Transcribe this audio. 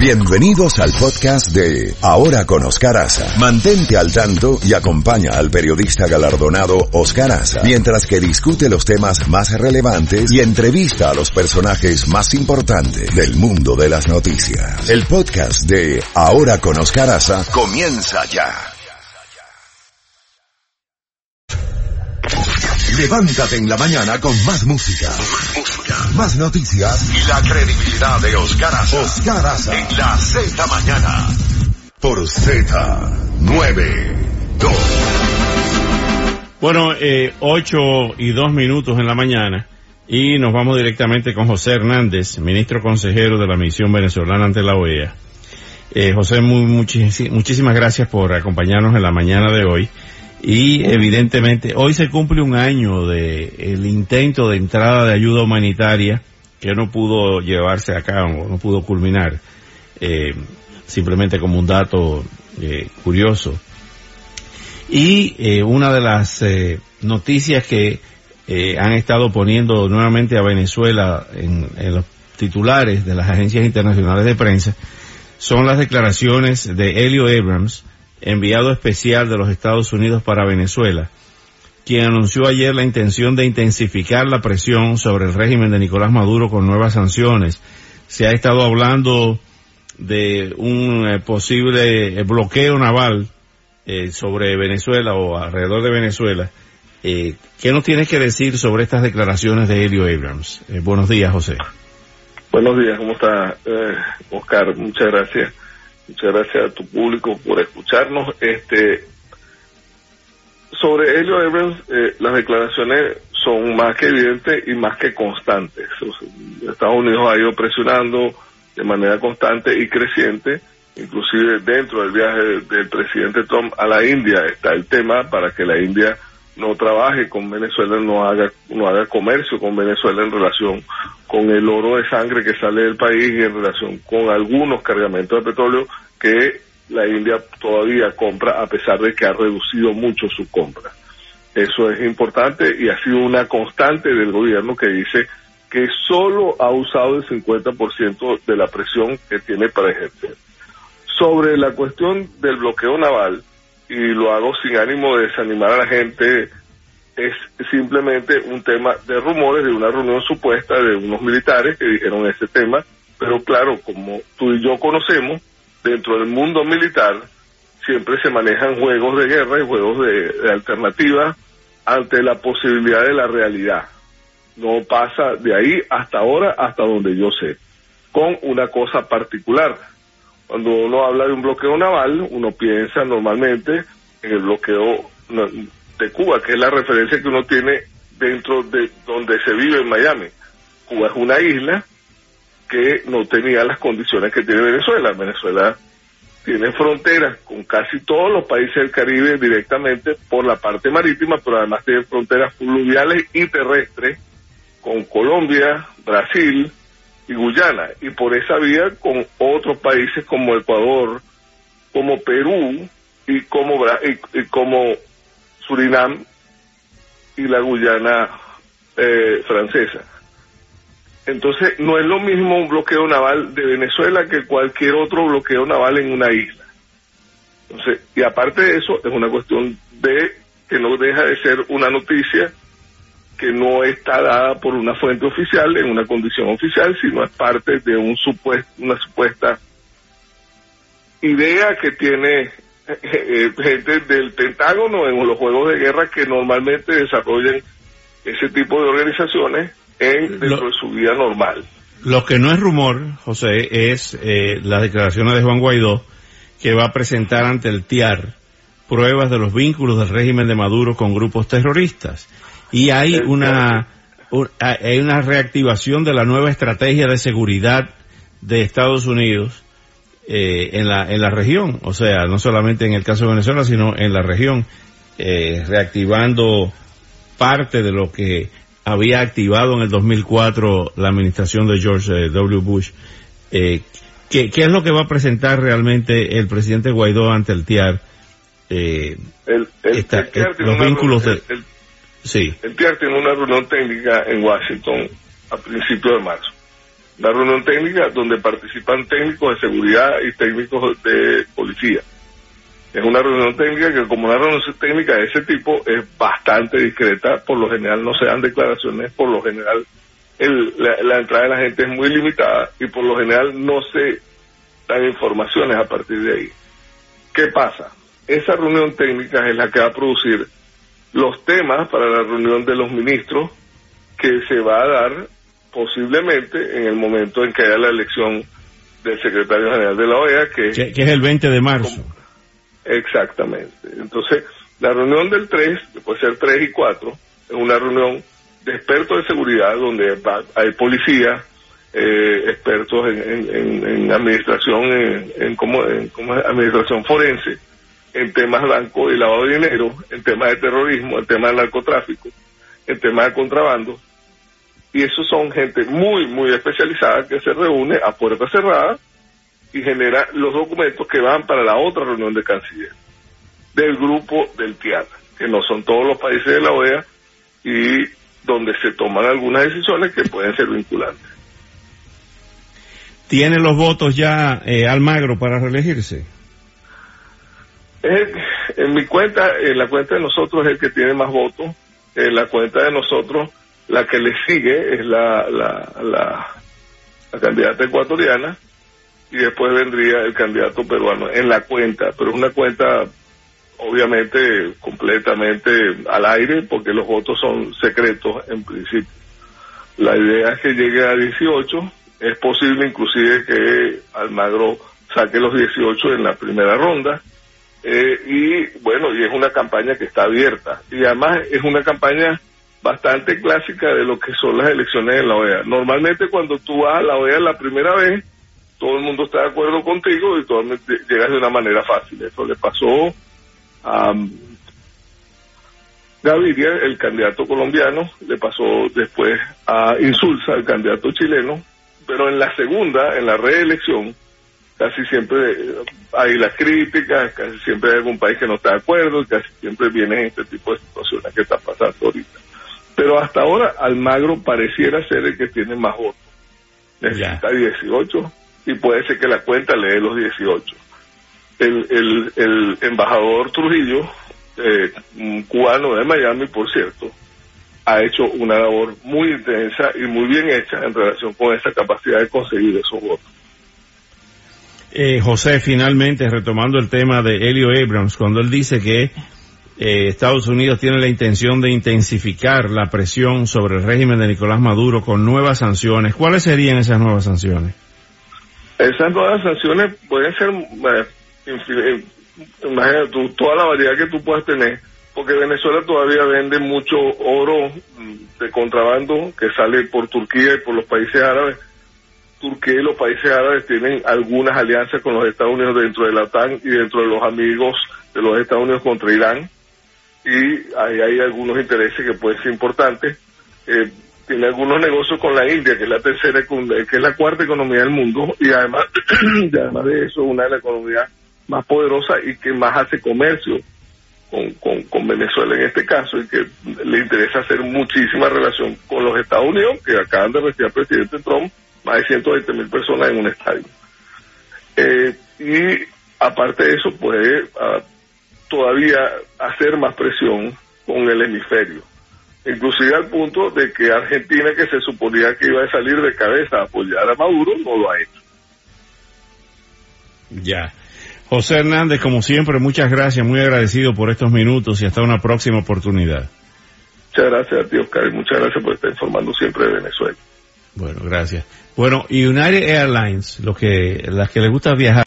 Bienvenidos al podcast de Ahora con Oscar Aza. Mantente al tanto y acompaña al periodista galardonado Oscar Aza mientras que discute los temas más relevantes y entrevista a los personajes más importantes del mundo de las noticias. El podcast de Ahora con Oscar Aza comienza ya. Levántate en la mañana con más música. Más noticias. Y la credibilidad de Oscar Aza. Oscar Aza. En la Z mañana. Por Z92. Bueno, eh, 8 y 2 minutos en la mañana. Y nos vamos directamente con José Hernández, ministro consejero de la misión venezolana ante la OEA. Eh, José, muy, muchísimas gracias por acompañarnos en la mañana de hoy. Y evidentemente, hoy se cumple un año de intento de entrada de ayuda humanitaria que no pudo llevarse a cabo, no pudo culminar, eh, simplemente como un dato eh, curioso. Y eh, una de las eh, noticias que eh, han estado poniendo nuevamente a Venezuela en, en los titulares de las agencias internacionales de prensa son las declaraciones de Elio Abrams, enviado especial de los Estados Unidos para Venezuela, quien anunció ayer la intención de intensificar la presión sobre el régimen de Nicolás Maduro con nuevas sanciones. Se ha estado hablando de un eh, posible eh, bloqueo naval eh, sobre Venezuela o alrededor de Venezuela. ¿Qué nos tienes que decir sobre estas declaraciones de Helio Abrams? Buenos días, José. Buenos días, ¿cómo está Oscar? Muchas gracias. Muchas gracias a tu público por escucharnos. Este, sobre Helio Abrams, eh, las declaraciones son más que evidentes y más que constantes. Estados Unidos ha ido presionando de manera constante y creciente, inclusive dentro del viaje del presidente Trump a la India está el tema para que la India no trabaje con Venezuela, no haga, no haga comercio con Venezuela en relación con el oro de sangre que sale del país y en relación con algunos cargamentos de petróleo que la India todavía compra a pesar de que ha reducido mucho su compra. Eso es importante y ha sido una constante del gobierno que dice que solo ha usado el 50% de la presión que tiene para ejercer. Sobre la cuestión del bloqueo naval, y lo hago sin ánimo de desanimar a la gente, es simplemente un tema de rumores de una reunión supuesta de unos militares que dijeron ese tema, pero claro, como tú y yo conocemos, dentro del mundo militar siempre se manejan juegos de guerra y juegos de, de alternativa ante la posibilidad de la realidad. No pasa de ahí hasta ahora, hasta donde yo sé, con una cosa particular. Cuando uno habla de un bloqueo naval, uno piensa normalmente en el bloqueo de Cuba, que es la referencia que uno tiene dentro de donde se vive en Miami. Cuba es una isla que no tenía las condiciones que tiene Venezuela. Venezuela tiene fronteras con casi todos los países del Caribe directamente por la parte marítima, pero además tiene fronteras fluviales y terrestres con Colombia, Brasil y Guyana, y por esa vía con otros países como Ecuador, como Perú y como, Surinam y la Guyana eh, francesa. Entonces, no es lo mismo un bloqueo naval de Venezuela que cualquier otro bloqueo naval en una isla. Entonces, y aparte de eso, es una cuestión de que no deja de ser una noticia que no está dada por una fuente oficial en una condición oficial, sino es parte de un supuesto, una supuesta idea que tiene eh, gente del Pentágono en los juegos de guerra que normalmente desarrollan ese tipo de organizaciones en dentro de su vida normal. Lo que no es rumor, José, es eh, las declaraciones de Juan Guaidó que va a presentar ante el TIAR pruebas de los vínculos del régimen de Maduro con grupos terroristas. Y hay una, un, hay una reactivación de la nueva estrategia de seguridad de Estados Unidos eh, en, la, en la región, o sea, no solamente en el caso de Venezuela, sino en la región, eh, reactivando parte de lo que había activado en el 2004 la administración de George eh, W. Bush. Eh, ¿qué, ¿qué, es lo que va a presentar realmente el presidente Guaidó ante el TIAR? Eh, el, el, esta, el TIAR los vínculos de... sí. el TIAR tiene una reunión técnica en Washington a principios de marzo. Una reunión técnica donde participan técnicos de seguridad y técnicos de policía. Es una reunión técnica que como una reunión técnica de ese tipo es bastante discreta, por lo general no se dan declaraciones, por lo general la, entrada de la gente es muy limitada y por lo general no se dan informaciones a partir de ahí. ¿Qué pasa? Esa reunión técnica es la que va a producir los temas para la reunión de los ministros que se va a dar posiblemente en el momento en que haya la elección del secretario general de la OEA, que, es el 20 de marzo. Exactamente. Entonces, la reunión del 3, puede ser 3 y 4, es una reunión de expertos de seguridad donde hay policía, eh, expertos en, administración, en, como, administración forense, en temas blancos y lavado de dinero, en temas de terrorismo, en temas de narcotráfico, en temas de contrabando. Y esos son gente muy, muy especializada que se reúne a puerta cerrada y genera los documentos que van para la otra reunión de canciller del grupo del TIAN, que no son todos los países de la OEA y donde se toman algunas decisiones que pueden ser vinculantes. ¿Tiene los votos ya eh, Almagro para reelegirse? En mi cuenta, en la cuenta de nosotros es el que tiene más votos. En la cuenta de nosotros, la que le sigue es la, la, la, la candidata ecuatoriana y después vendría el candidato peruano en la cuenta, pero es una cuenta obviamente completamente al aire porque los votos son secretos en principio. La idea es que llegue a 18, es posible inclusive que Almagro saque los 18 en la primera ronda. Eh, y bueno, y es una campaña que está abierta. Y además es una campaña bastante clásica de lo que son las elecciones en la OEA. Normalmente cuando tú vas a la OEA la primera vez, todo el mundo está de acuerdo contigo y todo llegas de una manera fácil. Eso le pasó a Gaviria, el candidato colombiano, le pasó después a Insulza, el candidato chileno, pero en la segunda, en la reelección, casi siempre hay las críticas, casi siempre hay algún país que no está de acuerdo, casi siempre vienen este tipo de situaciones que está pasando ahorita. Pero hasta ahora Almagro pareciera ser el que tiene más votos. Necesita 18 y puede ser que la cuenta le dé los 18 el, el, embajador Trujillo, eh, un cubano de Miami, por cierto, ha hecho una labor muy intensa y muy bien hecha en relación con esa capacidad de conseguir esos votos. Eh, José, finalmente, retomando el tema de Helio Abrams, cuando él dice que eh, Estados Unidos tiene la intención de intensificar la presión sobre el régimen de Nicolás Maduro con nuevas sanciones, ¿cuáles serían esas nuevas sanciones? Esas nuevas sanciones pueden ser imagínate tú, toda la variedad que tú puedas tener, porque Venezuela todavía vende mucho oro de contrabando que sale por Turquía y por los países árabes. Turquía y los países árabes tienen algunas alianzas con los Estados Unidos dentro de la OTAN y dentro de los amigos de los Estados Unidos contra Irán. Y ahí hay algunos intereses que pueden ser importantes. Eh, tiene algunos negocios con la India, que es la tercera, que es la cuarta economía del mundo, y además, además de eso, una de las economías más poderosa y que más hace comercio con, con, Venezuela en este caso y que le interesa hacer muchísima relación con los Estados Unidos, que acaban de recibir al presidente Trump más de 120 mil personas en un estadio. Eh, y aparte de eso, puede todavía hacer más presión con el hemisferio. Inclusive al punto de que Argentina, que se suponía que iba a salir de cabeza a apoyar a Maduro, no lo ha hecho. Ya. José Hernández, como siempre, muchas gracias, muy agradecido por estos minutos y hasta una próxima oportunidad. Muchas gracias a ti, Oscar, y muchas gracias por estar informando siempre de Venezuela. Bueno, gracias. Bueno, United Airlines, lo que, las que les gusta viajar,